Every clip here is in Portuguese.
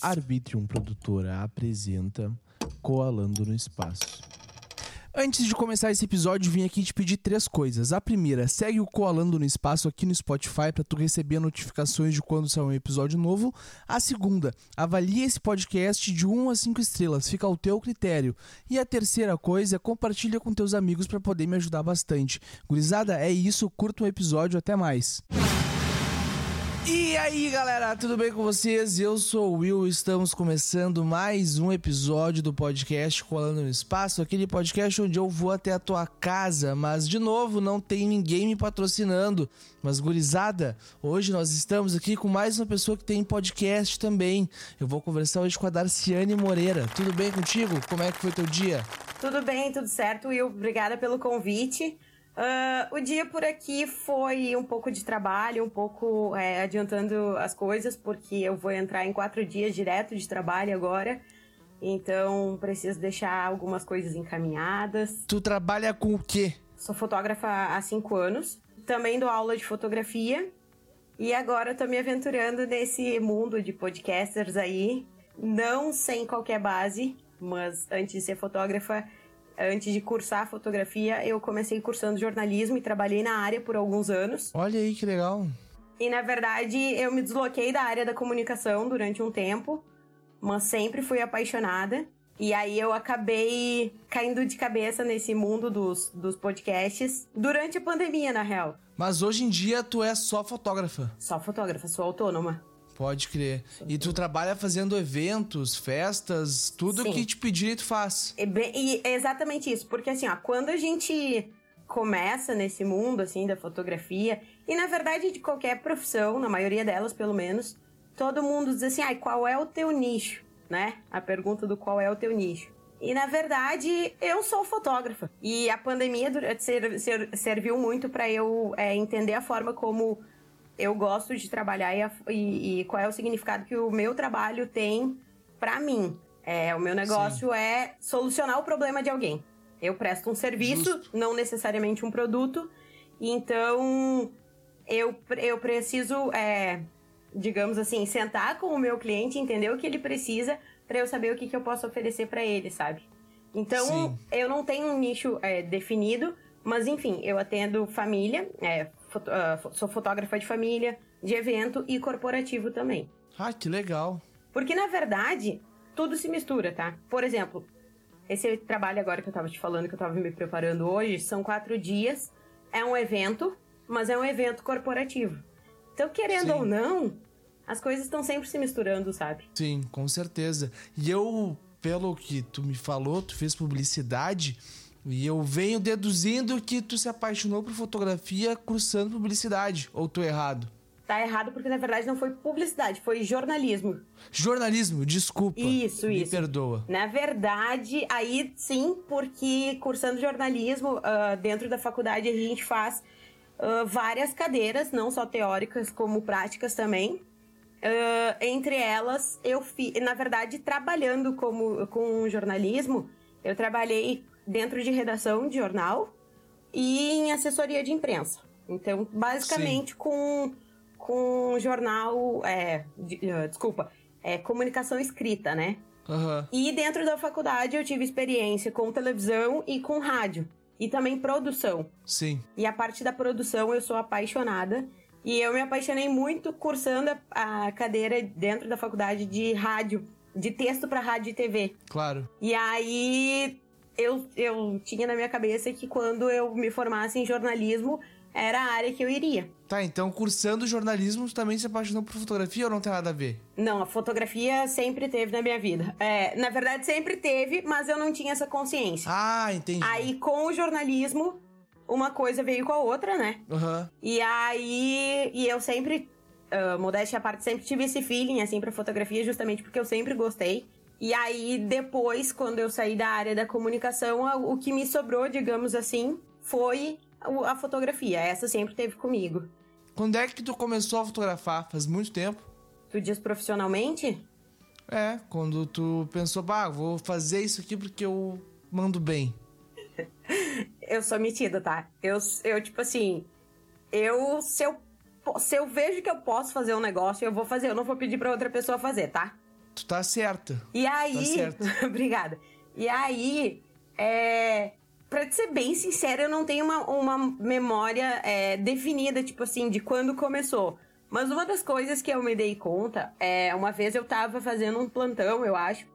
Arbitrium Produtora apresenta Coalando no Espaço. Antes de começar esse episódio, vim aqui te pedir três coisas. A primeira, segue o Coalando no Espaço aqui no Spotify para tu receber notificações de quando sair um episódio novo. A segunda, avalie esse podcast de 1 a 5 estrelas, fica ao teu critério. E a terceira coisa compartilha com teus amigos para poder me ajudar bastante. Gurizada, é isso, curta o episódio, até mais. E aí galera, tudo bem com vocês? Eu sou o Will, estamos começando mais um episódio do podcast Colando no Espaço, aquele podcast onde eu vou até a tua casa, mas de novo não tem ninguém me patrocinando. Mas gurizada, hoje nós estamos aqui com mais uma pessoa que tem podcast também. Eu vou conversar hoje com a Darciane Moreira. Tudo bem contigo? Como é que foi teu dia? Tudo bem, tudo certo, Will. Obrigada pelo convite. Uh, o dia por aqui foi um pouco de trabalho, um pouco é, adiantando as coisas, porque eu vou entrar em quatro dias direto de trabalho agora. Então preciso deixar algumas coisas encaminhadas. Tu trabalha com o quê? Sou fotógrafa há cinco anos. Também dou aula de fotografia. E agora tô me aventurando nesse mundo de podcasters aí. Não sem qualquer base, mas antes de ser fotógrafa, antes de cursar fotografia, eu comecei cursando jornalismo e trabalhei na área por alguns anos. Olha aí que legal. E na verdade, eu me desloquei da área da comunicação durante um tempo, mas sempre fui apaixonada. E aí eu acabei caindo de cabeça nesse mundo dos, dos podcasts durante a pandemia, na real. Mas hoje em dia tu é só fotógrafa. Só fotógrafa, sou autônoma. Pode crer. E tu trabalha fazendo eventos, festas, tudo Sim. que te pedir tu faz. E, bem- e é exatamente isso, porque assim, ó, quando a gente começa nesse mundo assim da fotografia e na verdade de qualquer profissão, na maioria delas pelo menos, todo mundo diz assim, ai, qual é o teu nicho, né? A pergunta do qual é o teu nicho. E na verdade, eu sou fotógrafa. E a pandemia serviu muito para eu é, entender a forma como eu gosto de trabalhar e, a- e- e qual é o significado que o meu trabalho tem pra mim. É, o meu negócio é solucionar o problema de alguém. Eu presto um serviço, Justo. não necessariamente um produto, então eu, eu preciso, é, digamos assim, sentar com o meu cliente, entender o que ele precisa, pra eu saber o que, que eu posso oferecer pra ele, sabe? Então, Sim. eu não tenho um nicho é, definido, mas enfim, eu atendo família, é, foto- fo- sou fotógrafa de família, de evento e corporativo também. Ah, que legal. Porque na verdade, tudo se mistura, tá? Por exemplo, esse trabalho agora que eu tava te falando, que eu tava me preparando hoje, são quatro dias, é um evento, mas é um evento corporativo. Então, querendo Sim. ou não, as coisas estão sempre se misturando, sabe? Sim, com certeza. E eu, pelo que tu me falou, tu fez publicidade. E eu venho deduzindo que tu se apaixonou por fotografia cursando publicidade. Ou tô errado? Tá errado porque na verdade não foi publicidade, foi jornalismo. Jornalismo, desculpa. Isso, me isso. perdoa. Na verdade, aí sim, porque cursando jornalismo, ah, dentro da faculdade a gente faz ah, várias cadeiras, não só teóricas, como práticas também. Ah, entre elas, eu fiz, na verdade, trabalhando como, com jornalismo, eu trabalhei dentro de redação de jornal e em assessoria de imprensa. Então, basicamente, com, com jornal. É, de- ah, desculpa, é comunicação escrita, né? Aham. E dentro da faculdade eu tive experiência com televisão e com rádio. E também produção. Sim. E a parte da produção eu sou apaixonada. E eu me apaixonei muito cursando a, a cadeira dentro da faculdade de rádio, de texto para rádio e TV. Claro. E aí eu, eu tinha na minha cabeça que quando eu me formasse em jornalismo era a área que eu iria. Tá, então cursando jornalismo, tu também se apaixonou por fotografia ou não tem nada a ver? Não, a fotografia sempre teve na minha vida. É, na verdade, sempre teve, mas eu não tinha essa consciência. Ah, entendi. Aí, com o jornalismo, uma coisa veio com a outra, né? Aham. E aí, e eu sempre, ah, modéstia à parte, sempre tive esse feeling, assim, pra fotografia, justamente porque eu sempre gostei. E aí, depois, quando eu saí da área da comunicação, o que me sobrou, digamos assim, foi a fotografia. Essa sempre teve comigo. Quando é que tu começou a fotografar? Faz muito tempo? Tu diz profissionalmente? É, quando tu pensou, bah, vou fazer isso aqui porque eu mando bem. Eu sou metida, tá? Eu, eu tipo assim, eu se, eu se eu vejo que eu posso fazer um negócio, eu vou fazer. Eu não vou pedir pra outra pessoa fazer, tá? Tu tá certa. E Tá aí. certo. Obrigada. E aí, é. Pra ser bem sincera, eu não tenho uma, uma memória é, definida, tipo assim, de quando começou. Mas uma das coisas que eu me dei conta é uma vez eu tava fazendo um plantão, eu acho.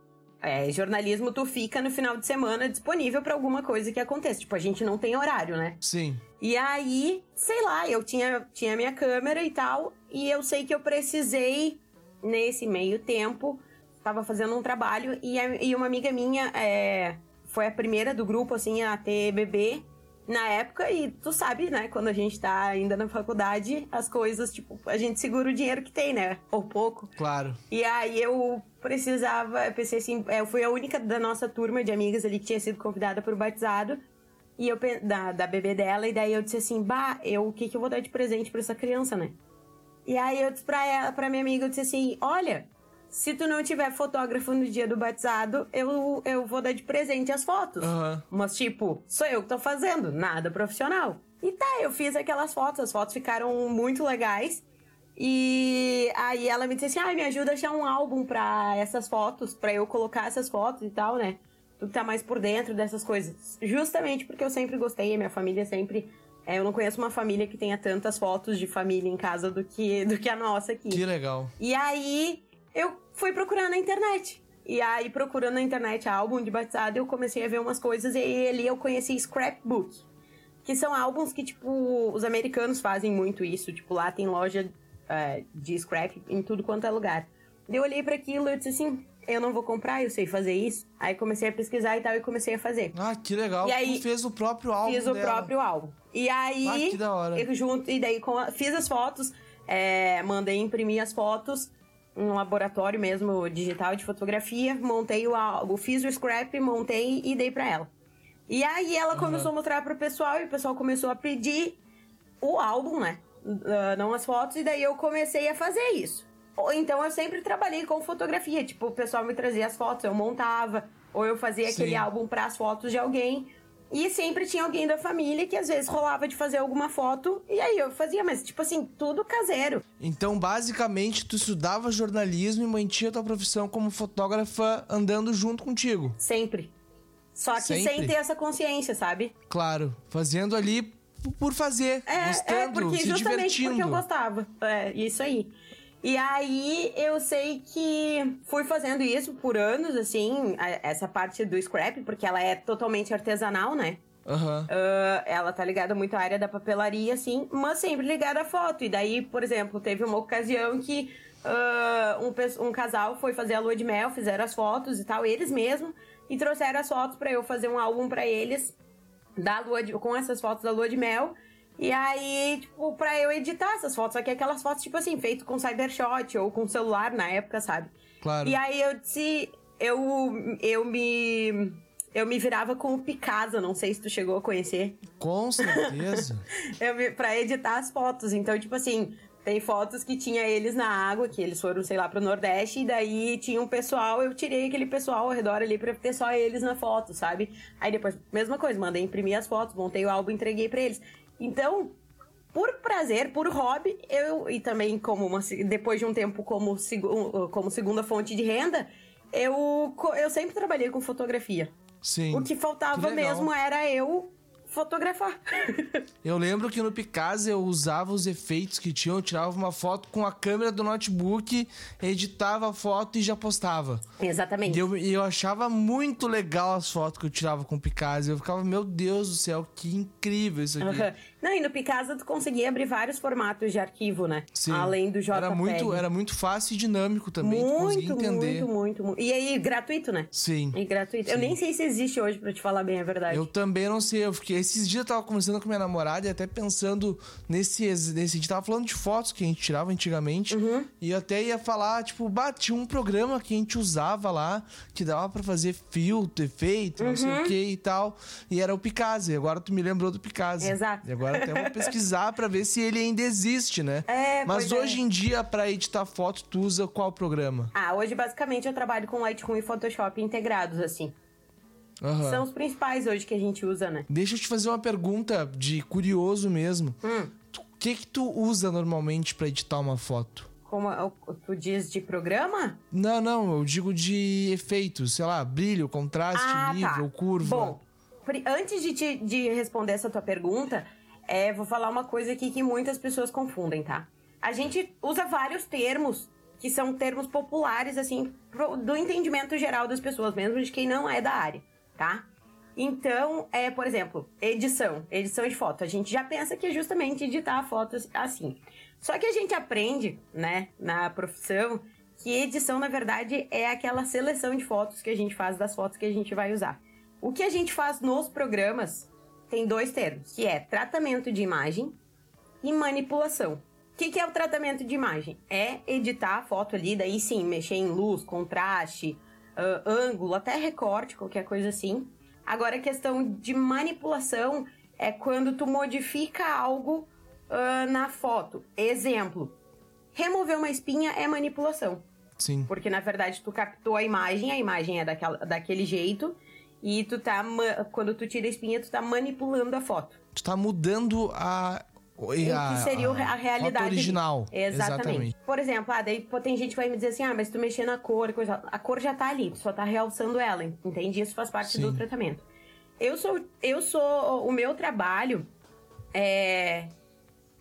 É, jornalismo, tu fica no final de semana disponível pra alguma coisa que aconteça. Tipo, a gente não tem horário, né? Sim. E aí, sei lá, eu tinha, tinha minha câmera e tal, e eu sei que eu precisei, nesse meio tempo, tava fazendo um trabalho, e, a- e uma amiga minha é, foi a primeira do grupo, assim, a ter bebê na época, e tu sabe, né, quando a gente tá ainda na faculdade, as coisas, tipo, a gente segura o dinheiro que tem, né, ou pouco. Claro. E aí eu precisava, eu pensei assim, eu fui a única da nossa turma de amigas ali que tinha sido convidada pro batizado. E eu da, da bebê dela, e daí eu disse assim, bah, eu, o que, que eu vou dar de presente pra essa criança, né? E aí eu disse pra ela, pra minha amiga, eu disse assim, olha, se tu não tiver fotógrafo no dia do batizado, eu, eu vou dar de presente as fotos. Aham. Mas, tipo, sou eu que tô fazendo, nada profissional. E tá, eu fiz aquelas fotos, as fotos ficaram muito legais. E aí ela me disse assim: ah, me ajuda a achar um álbum pra essas fotos, pra eu colocar essas fotos e tal, né? Tu que tá mais por dentro dessas coisas. Justamente porque eu sempre gostei, a minha família sempre. é, eu não conheço uma família que tenha tantas fotos de família em casa do que, do que a nossa aqui. Que legal. E aí eu fui procurar na internet. E aí, procurando na internet álbum de batizado, eu comecei a ver umas coisas e ali eu conheci scrapbook. Que são álbuns que, tipo, os americanos fazem muito isso. Tipo, lá tem loja é, de scrap em tudo quanto é lugar. Eu olhei para aquilo e disse assim, eu não vou comprar, eu sei fazer isso. Aí comecei a pesquisar e tal e comecei a fazer. Ah, que legal. E aí, tu fez o próprio álbum Fiz o dela. próprio álbum. E aí, Ah, que da hora. eu junto, e daí com a- fiz as fotos, é, mandei imprimir as fotos um laboratório mesmo digital de fotografia, montei o álbum, fiz o scrap, montei e dei pra ela. E aí ela começou a mostrar pro pessoal e o pessoal começou a pedir o álbum, né? Ah, não as fotos, e daí eu comecei a fazer isso. Ou Então eu sempre trabalhei com fotografia, tipo, o pessoal me trazia as fotos, eu montava, ou eu fazia Sim. aquele álbum para as fotos de alguém. E sempre tinha alguém da família que às vezes rolava de fazer alguma foto, e aí eu fazia, mas tipo assim, tudo caseiro. Então, basicamente, tu estudava jornalismo e mantinha tua profissão como fotógrafa andando junto contigo. Sempre. Só que Sempre? sem ter essa consciência, sabe? Claro, fazendo ali por fazer, É, gostando, é porque se justamente divertindo. porque eu gostava. É, isso aí. E aí eu sei que fui fazendo isso por anos, assim, essa parte do scrap, porque ela é totalmente artesanal, né? Aham. Ah, ela tá ligada muito à área da papelaria, assim, mas sempre ligada à foto. E daí, por exemplo, teve uma ocasião que ah, um, um casal foi fazer a lua de mel, fizeram as fotos e tal, eles mesmos, e trouxeram as fotos pra eu fazer um álbum pra eles da lua de, com essas fotos da lua de mel. E aí, tipo, pra eu editar essas fotos, só que aquelas fotos, tipo assim, feito com cybershot ou com celular na época, sabe? Claro. E aí eu disse, eu, eu me. Eu me virava com o Picasa, não sei se tu chegou a conhecer. Com certeza. Eu me, pra editar as fotos. Então, tipo assim, tem fotos que tinha eles na água, que eles foram, sei lá, pro Nordeste, e daí tinha um pessoal, eu tirei aquele pessoal ao redor ali pra ter só eles na foto, sabe? Aí depois, mesma coisa, mandei imprimir as fotos, montei o álbum e entreguei pra eles. Então, por prazer, por hobby, eu, e também como uma, depois de um tempo como, segu- como segunda fonte de renda, eu, eu sempre trabalhei com fotografia. Sim. O que faltava Que mesmo era eu fotografar. Eu lembro que no Picasa eu usava os efeitos que tinham, eu tirava uma foto com a câmera do notebook, editava a foto e já postava. Exatamente. E eu, eu achava muito legal as fotos que eu tirava com o Picasa. Eu ficava, meu Deus do céu, que incrível isso aqui. Aham. Não, e no Picasa tu conseguia abrir vários formatos de arquivo, né? Sim. Além do JPEG. Era muito, era muito fácil e dinâmico também, tu conseguia muito, entender. muito, muito, muito. E aí, gratuito, né? Sim. E gratuito. Eu nem sei se existe hoje, pra te falar bem a verdade. Eu também não sei, eu fiquei. Esses dias eu tava conversando com minha namorada e até pensando nesse. nesse a gente tava falando de fotos que a gente tirava antigamente. Uhum. E eu até ia falar, tipo, bah, tinha um programa que a gente usava lá que dava pra fazer filtro, efeito, não sei Uhum. o que e tal. E era o Picasa. E agora tu me lembrou do Picasa. Exato. E agora até vou pesquisar pra ver se ele ainda existe, né? É, Mas é. hoje em dia, pra editar foto, tu usa qual programa? Ah, hoje basicamente eu trabalho com Lightroom e Photoshop integrados, assim. Aham. São os principais hoje que a gente usa, né? Deixa eu te fazer uma pergunta de curioso mesmo. Hum. O que que tu usa normalmente pra editar uma foto? Como tu diz de programa? Não, não, eu digo de efeitos, sei lá, brilho, contraste, ah, tá. nível, tá. curva. Bom, antes de, te, de responder essa tua pergunta, é, vou falar uma coisa aqui que muitas pessoas confundem, tá? A gente usa vários termos que são termos populares, assim, pro, do entendimento geral das pessoas, mesmo de quem não é da área, tá? Então, é, por exemplo, edição, edição de foto. A gente já pensa que é justamente editar fotos assim. Só que a gente aprende, né, na profissão, que edição, na verdade, é aquela seleção de fotos que a gente faz das fotos que a gente vai usar. O que a gente faz nos programas tem dois termos, que é tratamento de imagem e manipulação. O que, que, é o tratamento de imagem? É editar a foto ali, daí sim, mexer em luz, contraste, uh, ângulo, até recorte, qualquer coisa assim. Agora, a questão de manipulação é quando tu modifica algo uh, na foto. Exemplo, remover uma espinha é manipulação. Sim. Porque, na verdade, tu captou a imagem, a imagem é daquela, daquele jeito, e tu tá. Quando tu tira a espinha, tu tá manipulando a foto. Tu tá mudando a. O que seria a, a realidade original. Exatamente. Exatamente. Por exemplo, ah, daí tem gente que vai me dizer assim: ah, mas tu mexer na cor, coisa, a cor já tá ali, tu só tá realçando ela, entende? Isso faz parte Sim. do tratamento. Eu sou, eu sou. O meu trabalho é,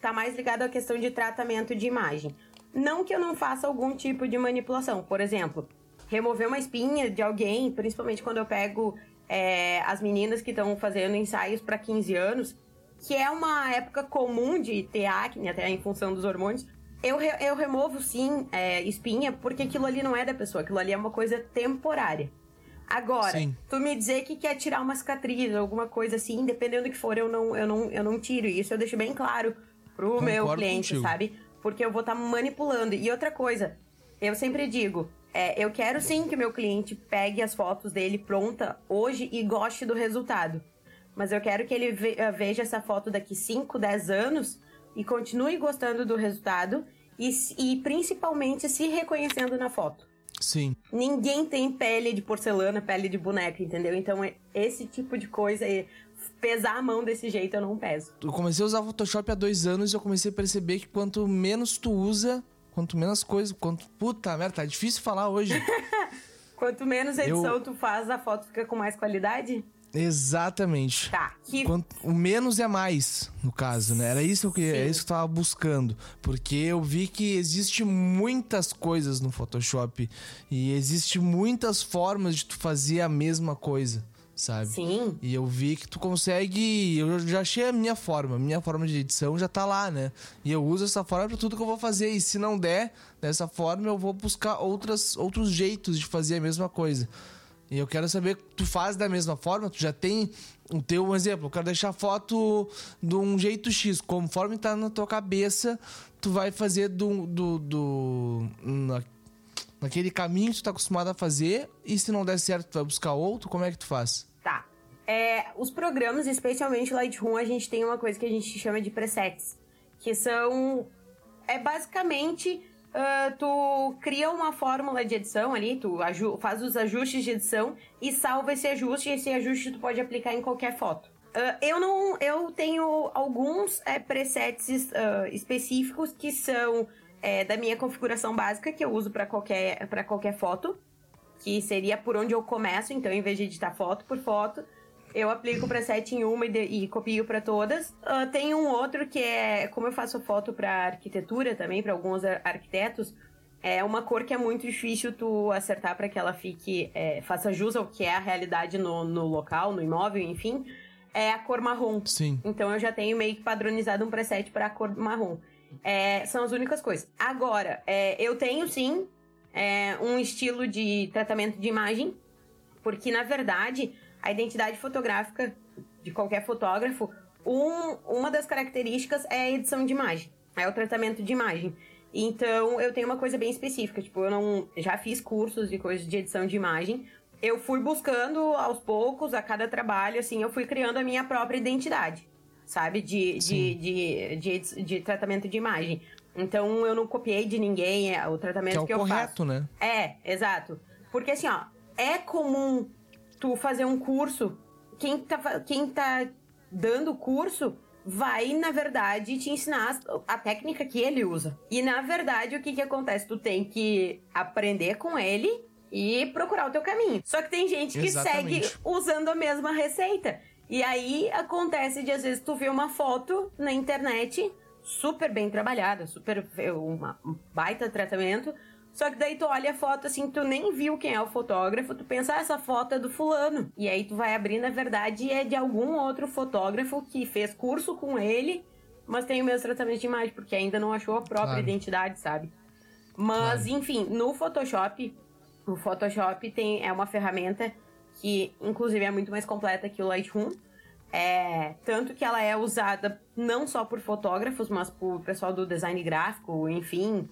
tá mais ligado à questão de tratamento de imagem. Não que eu não faça algum tipo de manipulação. Por exemplo, remover uma espinha de alguém, principalmente quando eu pego é, as meninas que estão fazendo ensaios para 15 anos, que é uma época comum de ter acne, até em função dos hormônios. Eu, re, eu removo sim é, espinha, porque aquilo ali não é da pessoa, aquilo ali é uma coisa temporária. Agora, sim. tu me dizer que quer tirar uma cicatriz, alguma coisa assim, dependendo do que for, eu não, eu não, eu não tiro. Isso eu deixo bem claro pro Concordo meu cliente, contigo. sabe? Porque eu vou estar tá manipulando. E outra coisa, eu sempre digo, é, eu quero sim que o meu cliente pegue as fotos dele pronta hoje e goste do resultado. Mas eu quero que ele eh, veja essa foto daqui 5, 10 anos e continue gostando do resultado e, e principalmente se reconhecendo na foto. Sim. Ninguém tem pele de porcelana, pele de boneca, entendeu? Então, é esse tipo de coisa, pesar a mão desse jeito, eu não peso. Eu comecei a usar Photoshop há dois anos e eu comecei a perceber que quanto menos tu usa, Quanto menos coisa, quanto. Puta merda, tá difícil falar hoje. quanto menos edição eu... tu faz, a foto fica com mais qualidade? Exatamente. Tá. Que... Quanto, o menos é mais, no caso, né? Era isso que, é isso que eu tava buscando. Porque eu vi que existe muitas coisas no Photoshop. E existe muitas formas de tu fazer a mesma coisa sabe? Sim. E eu vi que tu consegue. Eu já achei a minha forma. Minha forma de edição já tá lá, né? E eu uso essa forma para tudo que eu vou fazer. E se não der dessa forma, eu vou buscar outras, outros jeitos de fazer a mesma coisa. E eu quero saber, tu faz da mesma forma? Tu já tem o teu um exemplo? Eu quero deixar a foto de um jeito X. Conforme tá na tua cabeça, tu vai fazer do. do, do na, naquele caminho que tu tá acostumado a fazer. E se não der certo, tu vai buscar outro? Como é que tu faz? É, os programas, especialmente Lightroom, a gente tem uma coisa que a gente chama de presets, que são é basicamente uh, tu cria uma fórmula de edição ali, tu faz os ajustes de edição e salva esse ajuste. E esse ajuste tu pode aplicar em qualquer foto. Uh, eu não, eu tenho alguns é, presets uh, específicos que são é, da minha configuração básica que eu uso para qualquer para qualquer foto, que seria por onde eu começo. Então, em vez de editar foto por foto, eu aplico para preset em uma e, de, e copio para todas. Uh, tem um outro que é, como eu faço foto para arquitetura também, para alguns arquitetos, é uma cor que é muito difícil tu acertar para que ela fique, é, faça jus ao que é a realidade no, no local, no imóvel, enfim. É a cor marrom. Sim. Então eu já tenho meio que padronizado um preset para a cor marrom. É, são as únicas coisas. Agora, é, eu tenho sim é, um estilo de tratamento de imagem, porque na verdade a identidade fotográfica de qualquer fotógrafo, um, uma das características é a edição de imagem, é o tratamento de imagem. Então, eu tenho uma coisa bem específica, tipo, eu não já fiz cursos de coisas de edição de imagem. Eu fui buscando aos poucos, a cada trabalho, assim, eu fui criando a minha própria identidade, sabe? De, de, de, de, de, tratamento de imagem. Então, eu não copiei de ninguém é o tratamento que, é o que eu correto, faço. né? É, exato. Porque, assim, ó, é comum tu fazer um curso, quem tá, quem tá dando o curso vai, na verdade, te ensinar a técnica que ele usa. E, na verdade, o que que acontece? Tu tem que aprender com ele e procurar o teu caminho. Só que tem gente que Exatamente. segue usando a mesma receita. E aí acontece de às vezes tu ver uma foto na internet super bem trabalhada, super uma, um baita tratamento. Só que daí tu olha a foto assim, tu nem viu quem é o fotógrafo, tu pensa, ah, essa foto é do fulano. E aí tu vai abrir, na verdade, é de algum outro fotógrafo que fez curso com ele, mas tem o mesmo tratamento de imagem, porque ainda não achou a própria Claro. identidade, sabe? Mas, Claro. enfim, no Photoshop, o Photoshop tem, é uma ferramenta que, inclusive, é muito mais completa que o Lightroom. É, tanto que ela é usada não só por fotógrafos, mas por pessoal do design gráfico, enfim,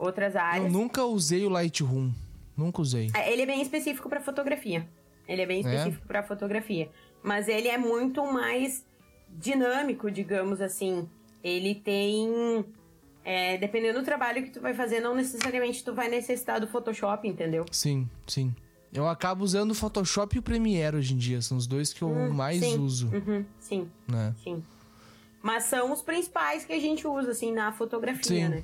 outras Eu áreas. nunca usei o Lightroom. Nunca usei. É, Ele é bem específico para fotografia. Ele é bem É? específico para fotografia. Mas ele é muito mais dinâmico, digamos assim. Ele tem. é, dependendo do trabalho que tu vai fazer, não necessariamente tu vai necessitar do Photoshop, entendeu? Sim, sim. Eu acabo usando o Photoshop e o Premiere hoje em dia. São os dois que eu mais sim. uso, Uhum, sim, né? sim. Mas são os principais que a gente usa, assim, na fotografia, Sim. né?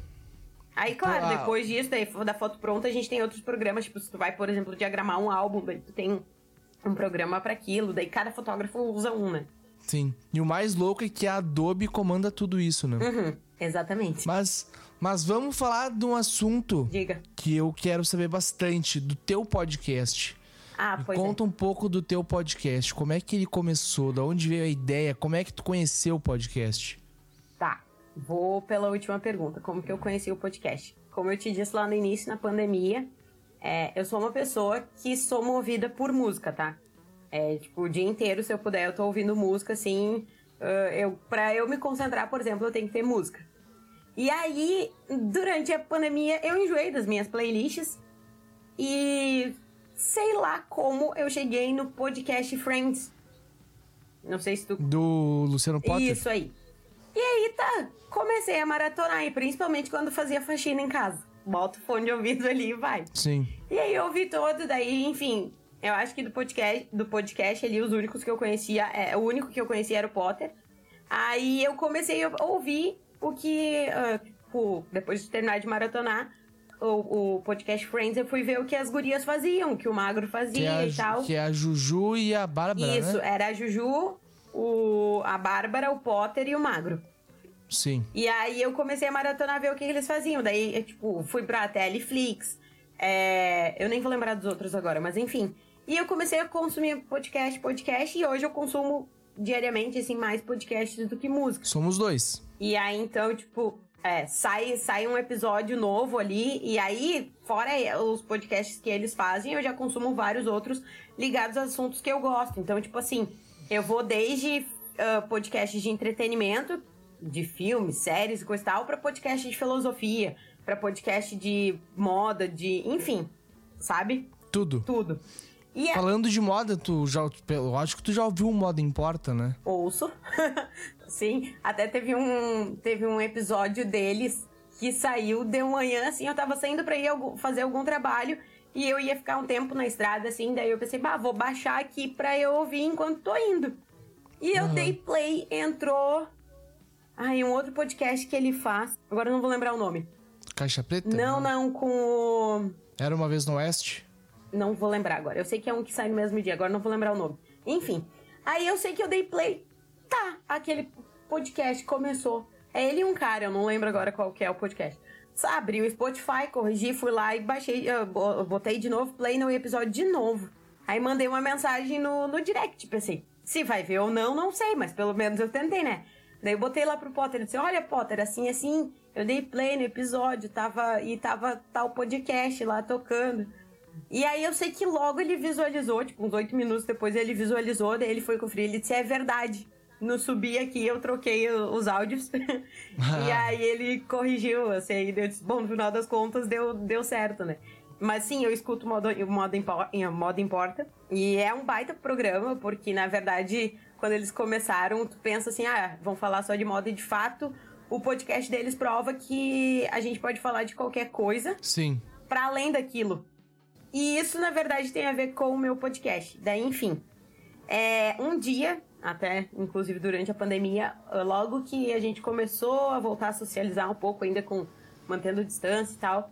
Aí, claro, Ah. depois disso, daí, da foto pronta, a gente tem outros programas. Tipo, se tu vai, por exemplo, diagramar um álbum, daí tu tem um programa pra aquilo. Daí cada fotógrafo usa um, né? Sim. E o mais louco é que a Adobe comanda tudo isso, né? Uhum, exatamente. Mas, mas vamos falar de um assunto Diga. que eu quero saber bastante do teu podcast. Ah, pois conta um pouco do teu podcast. Como é que ele começou? Da onde veio a ideia? Como é que tu conheceu o podcast? Vou pela última pergunta. Como que eu conheci o podcast? Como eu te disse lá no início, na pandemia, é, eu sou uma pessoa que sou movida por música, tá? É, tipo, o dia inteiro, se eu puder, eu tô ouvindo música, assim... ah, eu, pra eu me concentrar, por exemplo, eu tenho que ter música. E aí, durante a pandemia, eu enjoei das minhas playlists e sei lá como eu cheguei no podcast Friends. Não sei se tu Do Luciano Potter? isso aí. E aí tá, comecei a maratonar, e principalmente quando fazia faxina em casa. Bota o fone de ouvido ali e vai. Sim. E aí eu ouvi todo, daí, enfim, eu acho que do podcast, do podcast ali, os únicos que eu conhecia, é, o único que eu conhecia era o Potter. Aí eu comecei a ouvir o que, tipo, depois de terminar de maratonar o, o podcast Friends, eu fui ver o que as gurias faziam, o que o Magro fazia é, e tal. a, que é a Juju e a Bárbara, Isso, né? era a Juju, o, a Bárbara, o Potter e o Magro. Sim. E aí eu comecei a maratonar ver o que eles faziam. Daí, eu, tipo, fui pra Teleflix. É... Eu nem vou lembrar dos outros agora, mas enfim. E eu comecei a consumir podcast, podcast, e hoje eu consumo diariamente, assim, mais podcasts do que música. Somos dois. E aí, então, tipo, é, sai, sai um episódio novo ali, e aí, fora os podcasts que eles fazem, eu já consumo vários outros ligados a assuntos que eu gosto. Então, tipo assim, eu vou desde ah, podcasts de entretenimento, de filmes, séries e coisa e tal, pra podcast de filosofia, pra podcast de moda, de. enfim, sabe? Tudo. Tudo. E é- Falando de moda, tu já. Eu acho que tu já ouviu o Moda Importa, né? ouço. Sim, até teve um, teve um episódio deles que saiu de manhã, assim, eu tava saindo pra ir fazer algum trabalho e eu ia ficar um tempo na estrada, assim, daí eu pensei, bah, vou baixar aqui pra eu ouvir enquanto tô indo. E eu Uhum. dei play, entrou... Ai, um outro podcast que ele faz, agora eu não vou lembrar o nome. Caixa Preta? Não, não, com o... Era uma vez no Oeste? Não vou lembrar agora. Eu sei que é um que sai no mesmo dia, agora não vou lembrar o nome. Enfim. Aí eu sei que eu dei play. Tá, aquele podcast começou. É ele e um cara, eu não lembro agora qual que é o podcast. Abri o Spotify, corrigi, fui lá e baixei, botei de novo play no episódio de novo. Aí mandei uma mensagem no, no direct, pensei, se vai ver ou não, não sei, mas pelo menos eu tentei, né? Daí eu botei lá pro Potter e disse, olha Potter, assim, assim, eu dei play no episódio, tava, e tava tal podcast lá tocando. E aí eu sei que logo ele visualizou, tipo, uns oito minutos depois ele visualizou, daí ele foi conferir, ele disse, é verdade. No subir aqui eu troquei os áudios. e aí ele corrigiu, assim, eu disse, bom, no final das contas deu, deu certo, né? Mas sim, eu escuto o modo, o modo, Impo- em- modo Importa. E é um baita programa, porque na verdade, quando eles começaram, tu pensa assim, ah, vão falar só de moda e de fato. O podcast deles prova que a gente pode falar de qualquer coisa Sim. para além daquilo. E isso, na verdade, tem a ver com o meu podcast. Daí, enfim. É, um dia até inclusive durante a pandemia, logo que a gente começou a voltar a socializar um pouco, ainda com mantendo distância e tal.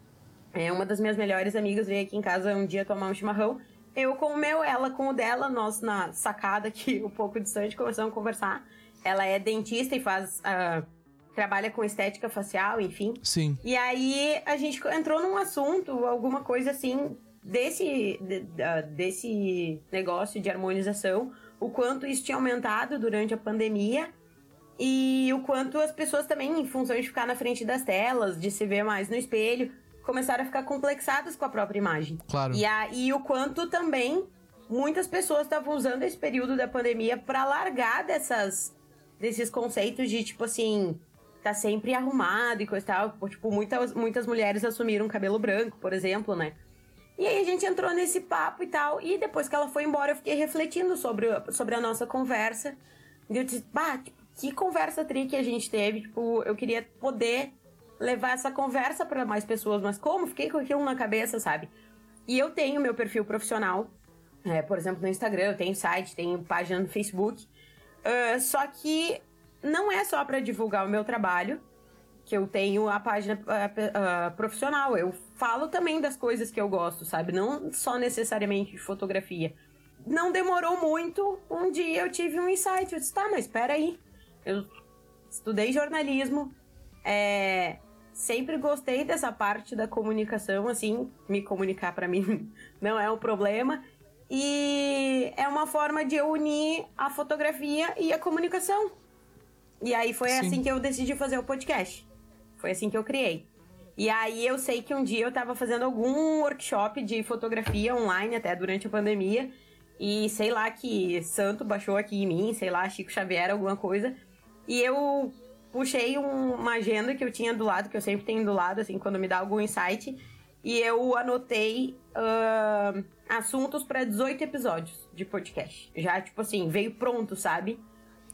É, uma das minhas melhores amigas veio aqui em casa um dia tomar um chimarrão. Eu com o meu, ela com o dela, nós na sacada aqui, um pouco distante, começamos a conversar. Ela é dentista e faz. Uh, trabalha com estética facial, enfim. Sim. E aí a gente entrou num assunto, alguma coisa assim, desse, de, desse negócio de harmonização, o quanto isso tinha aumentado durante a pandemia e o quanto as pessoas também, em função de ficar na frente das telas, de se ver mais no espelho, começaram a ficar complexadas com a própria imagem. Claro. E, a, e o quanto também muitas pessoas estavam usando esse período da pandemia para largar dessas, desses conceitos de tipo assim, tá sempre arrumado e coisa e tal. Tipo, muitas, muitas mulheres assumiram cabelo branco, por exemplo, né? E aí a gente entrou nesse papo e tal. E depois que ela foi embora, eu fiquei refletindo sobre, sobre a nossa conversa. E eu disse, tipo, que conversa tri que a gente teve. Tipo, eu queria poder levar essa conversa para mais pessoas. Mas como? Fiquei com aquilo na cabeça, sabe? E eu tenho meu perfil profissional. É, por exemplo, no Instagram, eu tenho site, tenho página no Facebook. Uh, só que não é só para divulgar o meu trabalho que eu tenho a página uh, uh, profissional. Eu falo também das coisas que eu gosto, sabe? Não só necessariamente de fotografia. Não demorou muito, um dia eu tive um insight. Eu disse, tá, mas espera aí. Eu estudei jornalismo, é, sempre gostei dessa parte da comunicação, assim, me comunicar para mim não é um problema. E é uma forma de eu unir a fotografia e a comunicação. E aí foi Sim. assim que eu decidi fazer o podcast. Foi assim que eu criei. E aí eu sei que um dia eu tava fazendo algum workshop de fotografia online, até durante a pandemia. E sei lá que santo baixou aqui em mim, sei lá, Chico Xavier, alguma coisa. E eu puxei um, uma agenda que eu tinha do lado, que eu sempre tenho do lado, assim, quando me dá algum insight. E eu anotei uh, assuntos para 18 episódios de podcast. Já, tipo assim, veio pronto, sabe?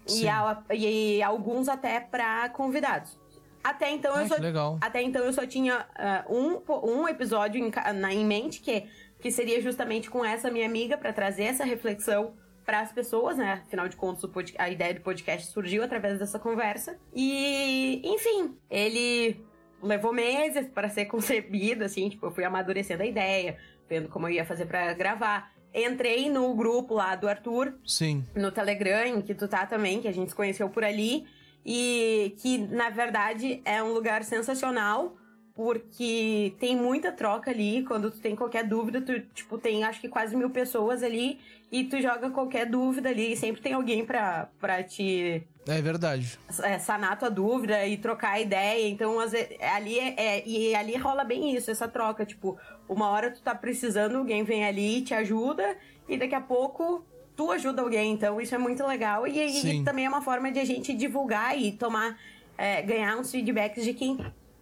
E, a, e, alguns até para convidados. Até então Ai, eu só, até então eu só tinha uh, um, um episódio em, na, em mente que, que seria justamente com essa minha amiga para trazer essa reflexão para as pessoas, né? Afinal de contas, a ideia do podcast surgiu através dessa conversa. E, enfim, ele levou meses para ser concebido, assim, tipo, eu fui amadurecendo a ideia, vendo como eu ia fazer para gravar. Entrei no grupo lá do Arthur. Sim. No Telegram, em que tu tá também, que a gente se conheceu por ali e que na verdade é um lugar sensacional porque tem muita troca ali. Quando tu tem qualquer dúvida, tu, tipo, tem acho que quase mil pessoas ali e tu joga qualquer dúvida ali. E sempre tem alguém pra, pra te. É verdade. É, sanar tua dúvida e trocar ideia. Então, vezes, ali é, é, E ali rola bem isso, essa troca. Tipo, uma hora tu tá precisando, alguém vem ali e te ajuda, e daqui a pouco tu ajuda alguém, então isso é muito legal. E, e também é uma forma de a gente divulgar e tomar, é, ganhar uns feedbacks de quem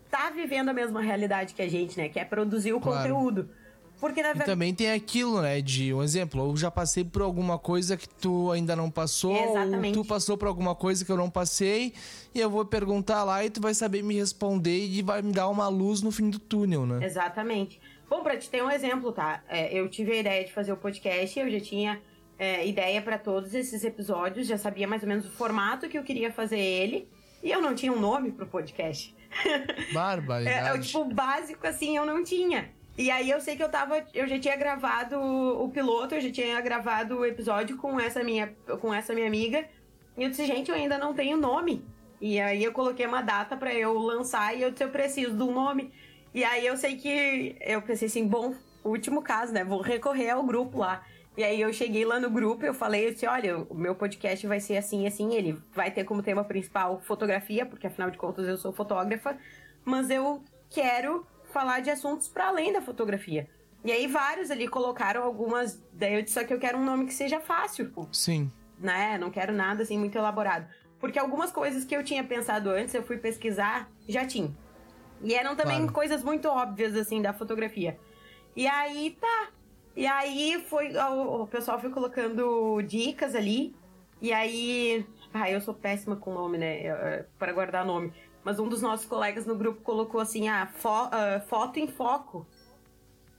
tá vivendo a mesma realidade que a gente, né? Que é produzir o claro. conteúdo. Porque na verdade. E também tem aquilo, né? De um exemplo, eu já passei por alguma coisa que tu ainda não passou, Exatamente. ou tu passou por alguma coisa que eu não passei, e eu vou perguntar lá e tu vai saber me responder e vai me dar uma luz no fim do túnel, né? Exatamente. Bom, pra te ter um exemplo, tá? É, eu tive a ideia de fazer o podcast, eu já tinha é, ideia para todos esses episódios, já sabia mais ou menos o formato que eu queria fazer ele. E eu não tinha um nome pro podcast. Barbaridade. é, tipo, básico assim, eu não tinha. E aí eu sei que eu tava. Eu já tinha gravado o piloto, eu já tinha gravado o episódio com essa minha, com essa minha amiga. E eu disse, gente, eu ainda não tenho nome. E aí eu coloquei uma data para eu lançar e eu disse, eu preciso de um nome. E aí eu sei que eu pensei assim, bom, último caso, né? Vou recorrer ao grupo lá. E aí eu cheguei lá no grupo e eu falei assim, olha, o meu podcast vai ser assim, assim, ele vai ter como tema principal fotografia, porque afinal de contas eu sou fotógrafa, mas eu quero falar de assuntos para além da fotografia. E aí vários ali colocaram algumas, daí eu disse só que eu quero um nome que seja fácil. Sim. Né? Não quero nada assim muito elaborado. Porque algumas coisas que eu tinha pensado antes, eu fui pesquisar, já tinha. E eram também claro. coisas muito óbvias assim da fotografia. E aí tá, e aí foi. O, o pessoal foi colocando dicas ali. E aí. Ah, eu sou péssima com nome, né? Para guardar nome. Mas um dos nossos colegas no grupo colocou assim, ah, fo, uh, foto em foco.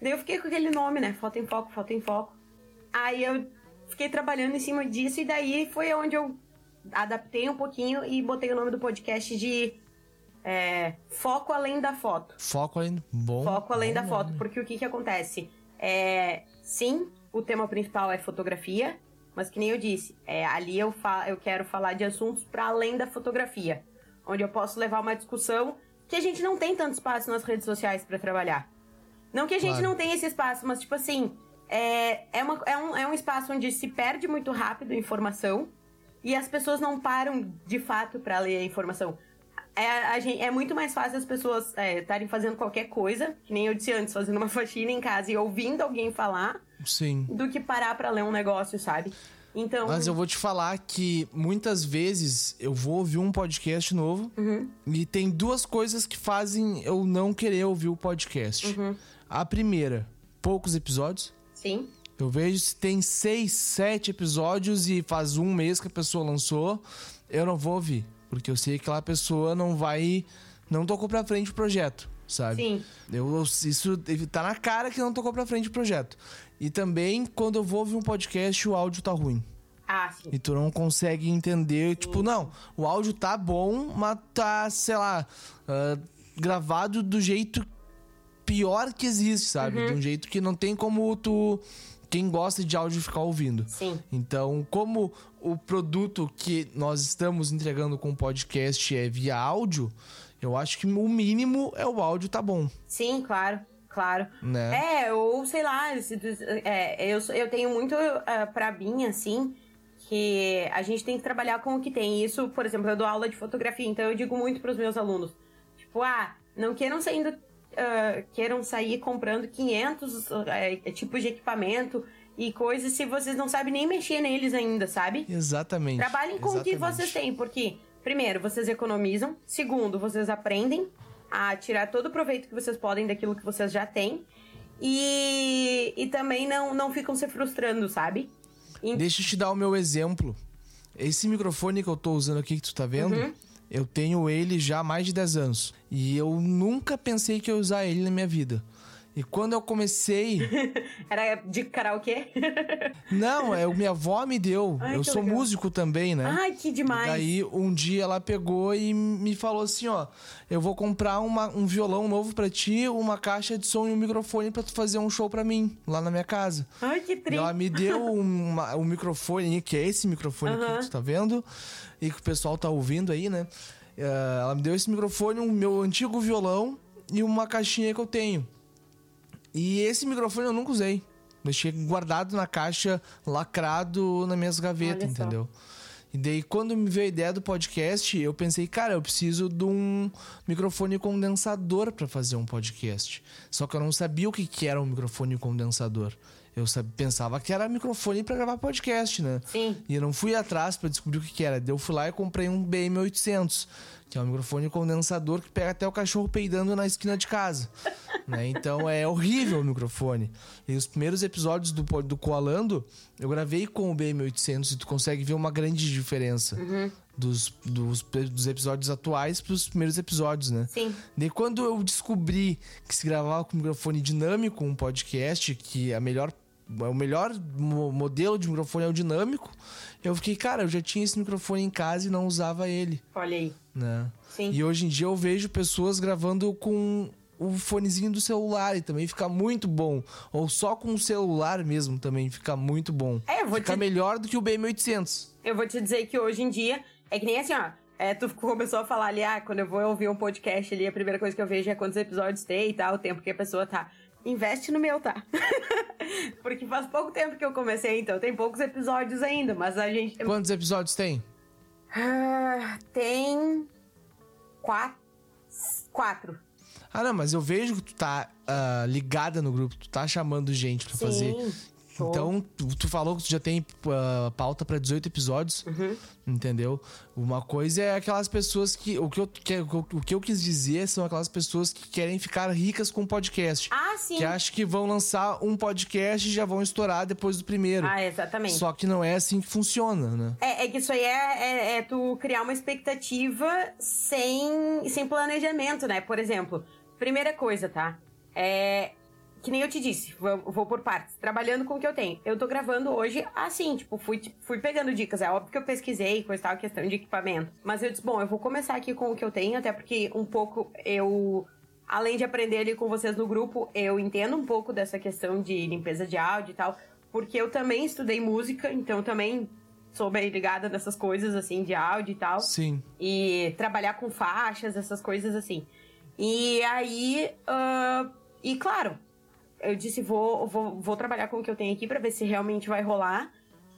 Daí eu fiquei com aquele nome, né? Foto em foco, foto em foco. Aí eu fiquei trabalhando em cima disso e daí foi onde eu adaptei um pouquinho e botei o nome do podcast de é, Foco Além da Foto. Foco além bom. Foco além bom da nome. foto, porque o que que acontece? É, sim, o tema principal é fotografia, mas que nem eu disse, é, ali eu, eu quero falar de assuntos para além da fotografia, onde eu posso levar uma discussão que a gente não tem tanto espaço nas redes sociais para trabalhar. Não que a gente Claro. não tenha esse espaço, mas tipo assim, é, é, uma, é, um, é um espaço onde se perde muito rápido informação e as pessoas não param de fato para ler a informação. É, gente, é muito mais fácil as pessoas é, estarem fazendo qualquer coisa, que nem eu disse antes, fazendo uma faxina em casa e ouvindo alguém falar, Sim. do que parar pra ler um negócio, sabe? Então. Mas eu vou te falar que muitas vezes eu vou ouvir um podcast novo Uhum. e tem duas coisas que fazem eu não querer ouvir o podcast. Uhum. A primeira, poucos episódios. Sim. Eu vejo se tem seis, sete episódios e faz um mês que a pessoa lançou, eu não vou ouvir. Porque eu sei que aquela pessoa não vai. Não tocou pra frente o projeto, sabe? Sim. Eu, isso tá na cara que não tocou pra frente o projeto. E também, quando eu vou ouvir um podcast, o áudio tá ruim. Ah, sim. E tu não consegue entender, tipo, não, o áudio tá bom, mas tá, sei lá, ah, gravado do jeito pior que existe, sabe? De um jeito que não tem como tu. Quem gosta de áudio ficar ouvindo. Sim. Então, como o produto que nós estamos entregando com o podcast é via áudio, eu acho que o mínimo é o áudio tá bom, Sim, claro. Claro. né? É, ou sei lá, é, eu, eu tenho muito uh, pra mim, assim, que a gente tem que trabalhar com o que tem. Isso, por exemplo, eu dou aula de fotografia, então eu digo muito pros meus alunos. Tipo, ah, não queiram saindo, ah, queiram sair comprando 500 eh, tipos de equipamento e coisas se vocês não sabem nem mexer neles ainda, sabe? Exatamente. Trabalhem com o que exatamente. vocês têm, porque, primeiro, vocês economizam. Segundo, vocês aprendem a tirar todo o proveito que vocês podem daquilo que vocês já têm. E, e também não, não ficam se frustrando, sabe? E- Deixa eu te dar o meu exemplo. Esse microfone que eu tô usando aqui, que tu tá vendo, Uhum. eu tenho ele já há mais de 10 anos. E eu nunca pensei que eu ia usar ele na minha vida. E quando eu comecei. Era de karaokê? Não, é, minha avó me deu. Ai, eu sou legal. músico também, né? Ai, que demais. E daí, um dia ela pegou e me falou assim: ó, eu vou comprar uma- um violão novo pra ti, uma caixa de som e um microfone pra tu fazer um show pra mim, lá na minha casa. Ai, que triste. ela me deu uma- um microfone, que é esse microfone aqui que tu tá vendo, e que o pessoal tá ouvindo aí, né? Eh, ela me deu esse microfone, o meu antigo violão e uma caixinha que eu tenho. E esse microfone eu nunca usei. Deixei guardado na caixa, lacrado nas minhas gavetas, entendeu? E daí, quando me veio a ideia do podcast, eu pensei, cara, eu preciso de um microfone condensador pra fazer um podcast. Só que eu não sabia o que, que era um microfone condensador. Eu pensava que era microfone pra gravar podcast, né? Sim. E eu não fui atrás pra descobrir o que, que era. Daí eu fui lá e comprei um BM800, que é um microfone condensador que pega até o cachorro peidando na esquina de casa. né? Então é horrível o microfone. E os primeiros episódios do, do Coalando, eu gravei com o BM800 e tu consegue ver uma grande diferença dos, dos, dos episódios atuais pros primeiros episódios, né? Sim. Daí quando eu descobri que se gravava com microfone dinâmico um podcast, que a melhor, o melhor mo- modelo de microfone é o dinâmico, eu fiquei, cara, eu já tinha esse microfone em casa e não usava ele, Olha aí. né? Sim. E hoje em dia eu vejo pessoas gravando com o fonezinho do celular e também fica muito bom. Ou só com o celular mesmo também fica muito bom. É, eu vou fica te- melhor do que o BM800. Eu vou te dizer que hoje em dia é que nem assim, ó. É, tu começou a falar ali, ah, quando eu vou ouvir um podcast ali, a primeira coisa que eu vejo é quantos episódios tem e tal, o tempo que a pessoa tá. Investe no meu, tá? Porque faz pouco tempo que eu comecei, então tem poucos episódios ainda, mas a gente. Quantos episódios tem? Ah, tem. Quatro. Quatro. Ah, não, mas eu vejo que tu tá ah, ligada no grupo, tu tá chamando gente pra fazer. Sim. tô. Então, tu, tu falou que tu já tem ah, pauta pra 18 episódios, Uhum. entendeu? Uma coisa é aquelas pessoas que o que, eu, que- o que eu quis dizer são aquelas pessoas que querem ficar ricas com podcast. Ah, sim. Que acham que vão lançar um podcast e já vão estourar depois do primeiro. Ah, exatamente. Só que não é assim que funciona, né? É, é que isso aí é, é, é tu criar uma expectativa sem, sem planejamento, né? Por exemplo, primeira coisa, tá? É. que nem eu te disse, vou, vou, por partes, trabalhando com o que eu tenho. Eu tô gravando hoje assim, tipo, fui, fui pegando dicas. É óbvio que eu pesquisei, coisa tal, questão de equipamento. Mas eu disse, bom, eu vou começar aqui com o que eu tenho, até porque um pouco eu. Além de aprender ali com vocês no grupo, eu entendo um pouco dessa questão de limpeza de áudio e tal, porque eu também estudei música, então também sou bem ligada nessas coisas, assim, de áudio e tal. Sim. E trabalhar com faixas, essas coisas assim. E aí. Uh, e claro, eu disse, vou, vou, vou trabalhar com o que eu tenho aqui para ver se realmente vai rolar.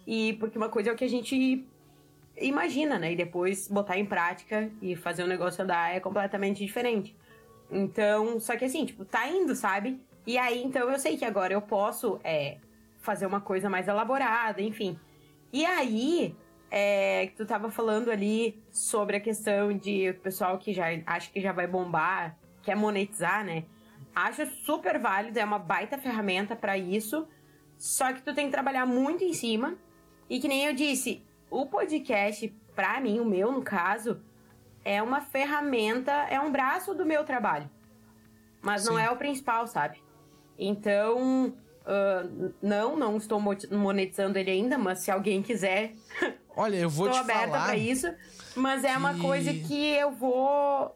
E porque uma coisa é o que a gente imagina, né? E depois botar em prática e fazer o negócio andar é completamente diferente. Então, só que assim, tipo, tá indo, sabe? E aí, então eu sei que agora eu posso é, fazer uma coisa mais elaborada, enfim. E aí, é, tu tava falando ali sobre a questão de o pessoal que já acha que já vai bombar, quer monetizar, né? Acho super válido, é uma baita ferramenta para isso. Só que tu tem que trabalhar muito em cima. E que nem eu disse, o podcast, pra mim, o meu no caso, é uma ferramenta, é um braço do meu trabalho. Mas Sim. não é o principal, sabe? Então, Uh, não, não estou monetizando ele ainda, mas se alguém quiser. Olha, eu vou estou te aberta falar. pra isso. Mas é que... uma coisa que eu vou.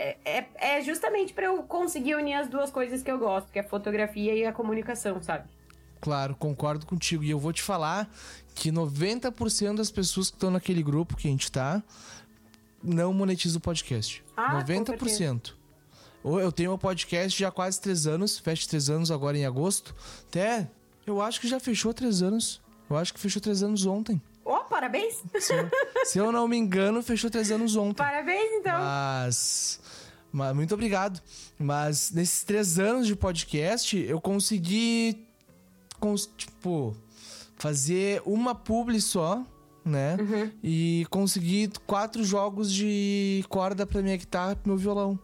É, é, é justamente para eu conseguir unir as duas coisas que eu gosto, que é a fotografia e a comunicação, sabe? Claro, concordo contigo. E eu vou te falar que 90% das pessoas que estão naquele grupo que a gente tá não monetizam o podcast. Ah, 90%. Eu tenho um podcast já há quase três anos, fecha três anos agora em agosto. Até, eu acho que já fechou três anos. Eu acho que fechou três anos ontem. Oh, parabéns! Se eu, se eu não me engano, fechou três anos ontem. Parabéns, então! Mas, mas. Muito obrigado. Mas nesses três anos de podcast, eu consegui. Tipo, fazer uma publi só, né? Uhum. E consegui quatro jogos de corda pra minha guitarra e pro meu violão.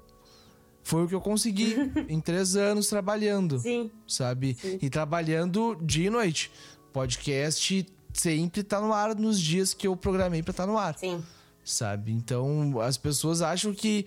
Foi o que eu consegui em três anos trabalhando. Sim. Sabe? Sim. E trabalhando dia e noite. Podcast sempre tá no ar nos dias que eu programei para estar tá no ar. Sim. Sabe? Então as pessoas acham que.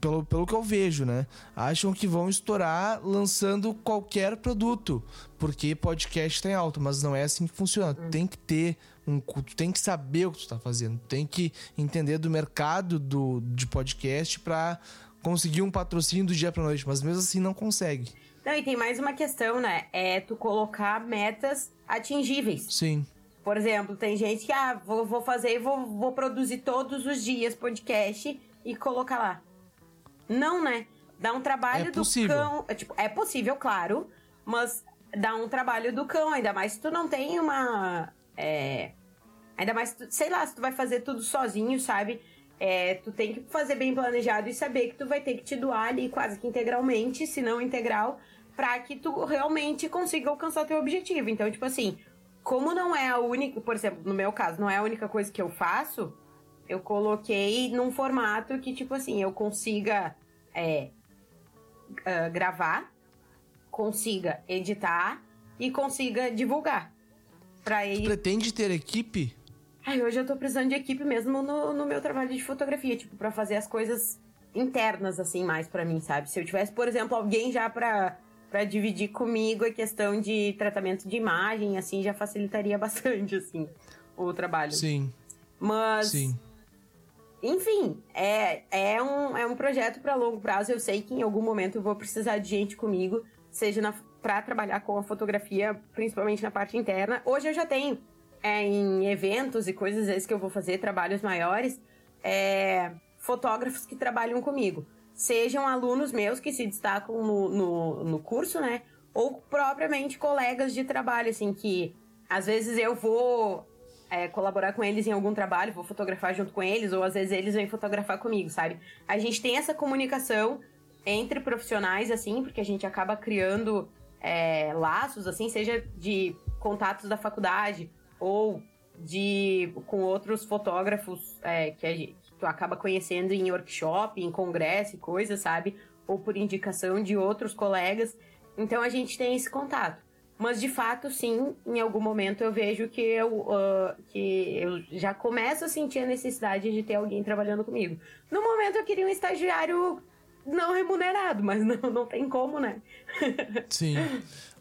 Pelo, pelo que eu vejo, né? Acham que vão estourar lançando qualquer produto. Porque podcast tem alto, mas não é assim que funciona. Hum. Tem que ter um. Tu tem que saber o que tu tá fazendo. Tem que entender do mercado do, de podcast para conseguir um patrocínio do dia pra noite, mas mesmo assim não consegue. Não, e tem mais uma questão, né? É tu colocar metas atingíveis. Sim. Por exemplo, tem gente que, ah, vou, vou fazer, vou, vou produzir todos os dias podcast e colocar lá. Não, né? Dá um trabalho é do possível. cão. É, tipo, é possível, claro, mas dá um trabalho do cão, ainda mais se tu não tem uma. É, ainda mais, tu, sei lá, se tu vai fazer tudo sozinho, sabe? É, tu tem que fazer bem planejado e saber que tu vai ter que te doar ali quase que integralmente, se não integral, para que tu realmente consiga alcançar teu objetivo. Então, tipo assim, como não é a única, por exemplo, no meu caso, não é a única coisa que eu faço, eu coloquei num formato que, tipo assim, eu consiga é, uh, gravar, consiga editar e consiga divulgar. Pra ele... Tu pretende ter equipe? Ai, hoje eu tô precisando de equipe mesmo no, no meu trabalho de fotografia, tipo, para fazer as coisas internas, assim, mais para mim, sabe? Se eu tivesse, por exemplo, alguém já pra, pra dividir comigo a questão de tratamento de imagem, assim, já facilitaria bastante, assim, o trabalho. Sim. Mas. Sim. Enfim, é, é, um, é um projeto para longo prazo. Eu sei que em algum momento eu vou precisar de gente comigo, seja na, pra trabalhar com a fotografia, principalmente na parte interna. Hoje eu já tenho é, em eventos e coisas vezes que eu vou fazer, trabalhos maiores, é, fotógrafos que trabalham comigo. Sejam alunos meus que se destacam no, no, no curso, né? Ou propriamente colegas de trabalho, assim, que às vezes eu vou é, colaborar com eles em algum trabalho, vou fotografar junto com eles, ou às vezes eles vêm fotografar comigo, sabe? A gente tem essa comunicação entre profissionais, assim, porque a gente acaba criando é, laços, assim, seja de contatos da faculdade ou de com outros fotógrafos é, que, gente, que tu acaba conhecendo em workshop, em congresso e coisas, sabe? Ou por indicação de outros colegas. Então a gente tem esse contato. Mas de fato, sim, em algum momento eu vejo que eu, uh, que eu já começo a sentir a necessidade de ter alguém trabalhando comigo. No momento eu queria um estagiário não remunerado, mas não, não tem como, né? Sim.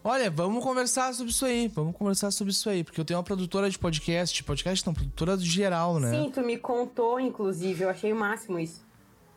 Olha, vamos conversar sobre isso aí. Vamos conversar sobre isso aí. Porque eu tenho uma produtora de podcast. Podcast não, produtora geral, né? Sim, tu me contou, inclusive. Eu achei o máximo isso.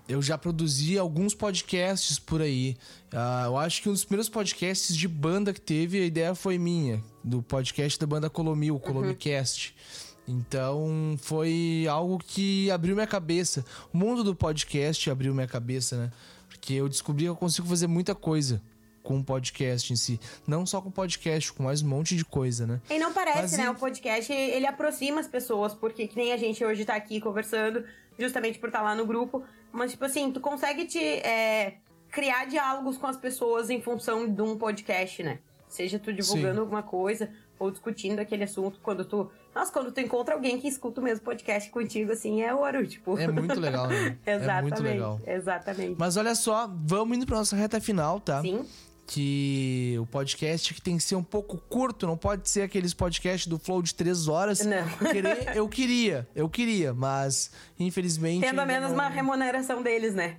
Eu já produzi alguns podcasts por aí. Uh, eu acho que um dos primeiros podcasts de banda que teve, a ideia foi minha. Do podcast da banda Colomil, Colomicast. Uhum. Então, foi algo que abriu minha cabeça. O mundo do podcast abriu minha cabeça, né? Porque eu descobri que eu consigo fazer muita coisa com o podcast em si. Não só com o podcast, com mais um monte de coisa, né? E não parece, Mas, né? E... O podcast, ele aproxima as pessoas, porque que nem a gente hoje tá aqui conversando, justamente por estar tá lá no grupo. Mas, tipo assim, tu consegue te é, criar diálogos com as pessoas em função de um podcast, né? Seja tu divulgando Sim. alguma coisa ou discutindo aquele assunto quando tu. Nossa, quando tu encontra alguém que escuta o mesmo podcast contigo, assim, é ouro, tipo. É muito legal, né? exatamente. É muito legal. Exatamente. Mas olha só, vamos indo pra nossa reta final, tá? Sim que o podcast que tem que ser um pouco curto, não pode ser aqueles podcasts do Flow de três horas. Não. Eu, querer, eu queria, eu queria, mas infelizmente. Tendo a menos não... uma remuneração deles, né?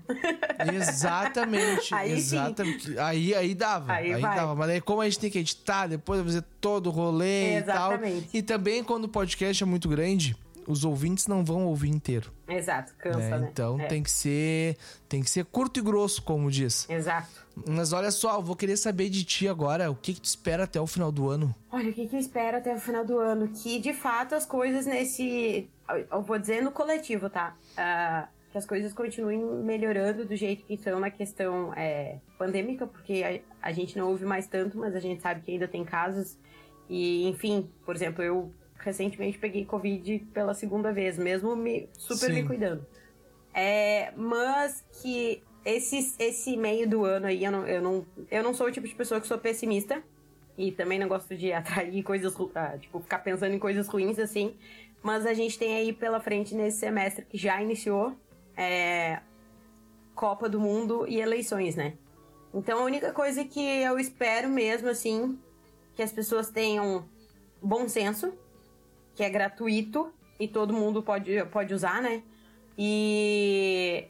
Exatamente. aí exatamente. Aí, aí dava. Aí, aí dava. Mas aí, como a gente tem que editar, depois fazer todo o rolê exatamente. e tal. E também quando o podcast é muito grande os ouvintes não vão ouvir inteiro. Exato, cansa, né? né? Então é. tem que ser tem que ser curto e grosso, como diz. Exato. Mas olha só, eu vou querer saber de ti agora, o que que tu espera até o final do ano? Olha, o que que eu espero até o final do ano? Que, de fato, as coisas nesse... Eu vou dizer no coletivo, tá? Uh, que as coisas continuem melhorando do jeito que estão na questão é, pandêmica, porque a, a gente não ouve mais tanto, mas a gente sabe que ainda tem casos. E, enfim, por exemplo, eu recentemente peguei Covid pela segunda vez, mesmo me, super Sim. me cuidando. É, mas que esse, esse meio do ano aí, eu não, eu, não, eu não sou o tipo de pessoa que sou pessimista. E também não gosto de atrair coisas, ah, tipo, ficar pensando em coisas ruins assim. Mas a gente tem aí pela frente nesse semestre que já iniciou é, Copa do Mundo e eleições, né? Então a única coisa que eu espero mesmo, assim, que as pessoas tenham bom senso, que é gratuito e todo mundo pode, pode usar, né? E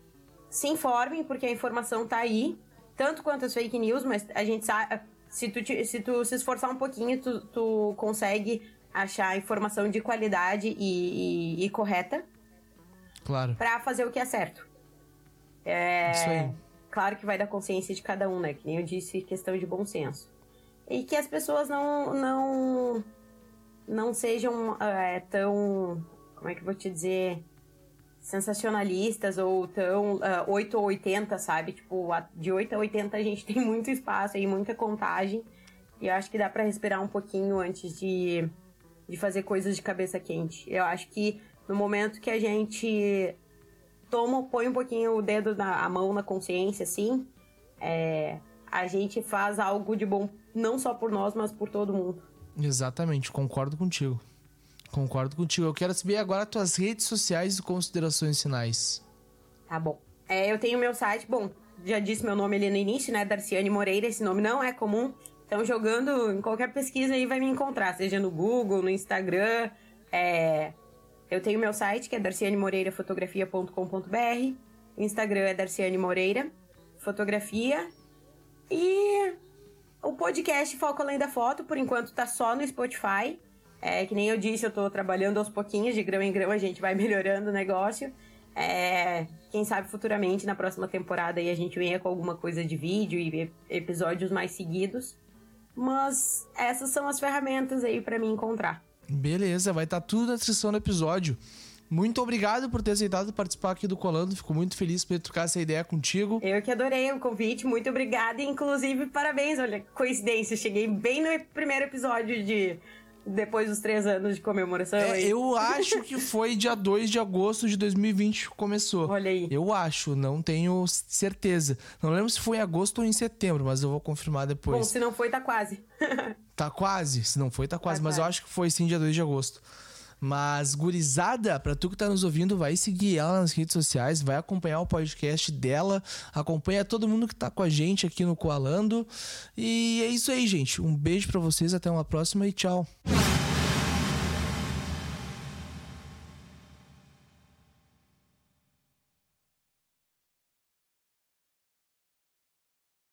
se informem, porque a informação tá aí, tanto quanto as fake news, mas a gente sabe. Se tu, se tu se esforçar um pouquinho, tu, tu consegue achar informação de qualidade e, e, e correta. Claro. Pra fazer o que é certo. É, Isso aí. Claro que vai da consciência de cada um, né? Que nem eu disse, questão de bom senso. E que as pessoas não. não não sejam é, tão. Como é que eu vou te dizer? sensacionalistas ou tão uh, ah, 8 ou 80, sabe? Tipo, de 8 a 80 a gente tem muito espaço e muita contagem. E eu acho que dá para respirar um pouquinho antes de, de fazer coisas de cabeça quente. Eu acho que no momento que a gente toma, põe um pouquinho o dedo na a mão na consciência, assim, é, a gente faz algo de bom não só por nós, mas por todo mundo. Exatamente, concordo contigo. Concordo contigo. Eu quero saber agora tuas redes sociais e considerações finais. Tá bom. É, eu tenho meu site, bom, já disse meu nome ali no início, né? Darciane Moreira, esse nome não é comum. Então, jogando em qualquer pesquisa aí vai me encontrar, seja no Google, no Instagram. É... Eu tenho meu site, que é darcianemoreirafotografia.com.br. Instagram é Darciane Moreira Fotografia. E o podcast Foco Além da Foto, por enquanto, tá só no Spotify. É, que nem eu disse, eu tô trabalhando aos pouquinhos, de grão em grão a gente vai melhorando o negócio. É, quem sabe futuramente, na próxima temporada, aí a gente venha com alguma coisa de vídeo e episódios mais seguidos. Mas essas são as ferramentas aí para me encontrar. Beleza, vai estar tá tudo na descrição do episódio. Muito obrigado por ter aceitado participar aqui do Colando. Fico muito feliz por trocar essa ideia contigo. Eu que adorei o convite. Muito obrigada. Inclusive, parabéns. Olha, coincidência. Cheguei bem no primeiro episódio de depois dos três anos de comemoração? É, eu acho que foi dia 2 de agosto de 2020 que começou. Olha aí. Eu acho, não tenho certeza. Não lembro se foi em agosto ou em setembro, mas eu vou confirmar depois. Bom, se não foi, tá quase. tá quase? Se não foi, tá quase. Tá mas quase. eu acho que foi sim dia 2 de agosto. Mas, gurizada, pra tu que tá nos ouvindo, vai seguir ela nas redes sociais, vai acompanhar o podcast dela, acompanha todo mundo que tá com a gente aqui no Coalando. E é isso aí, gente. Um beijo para vocês, até uma próxima e tchau.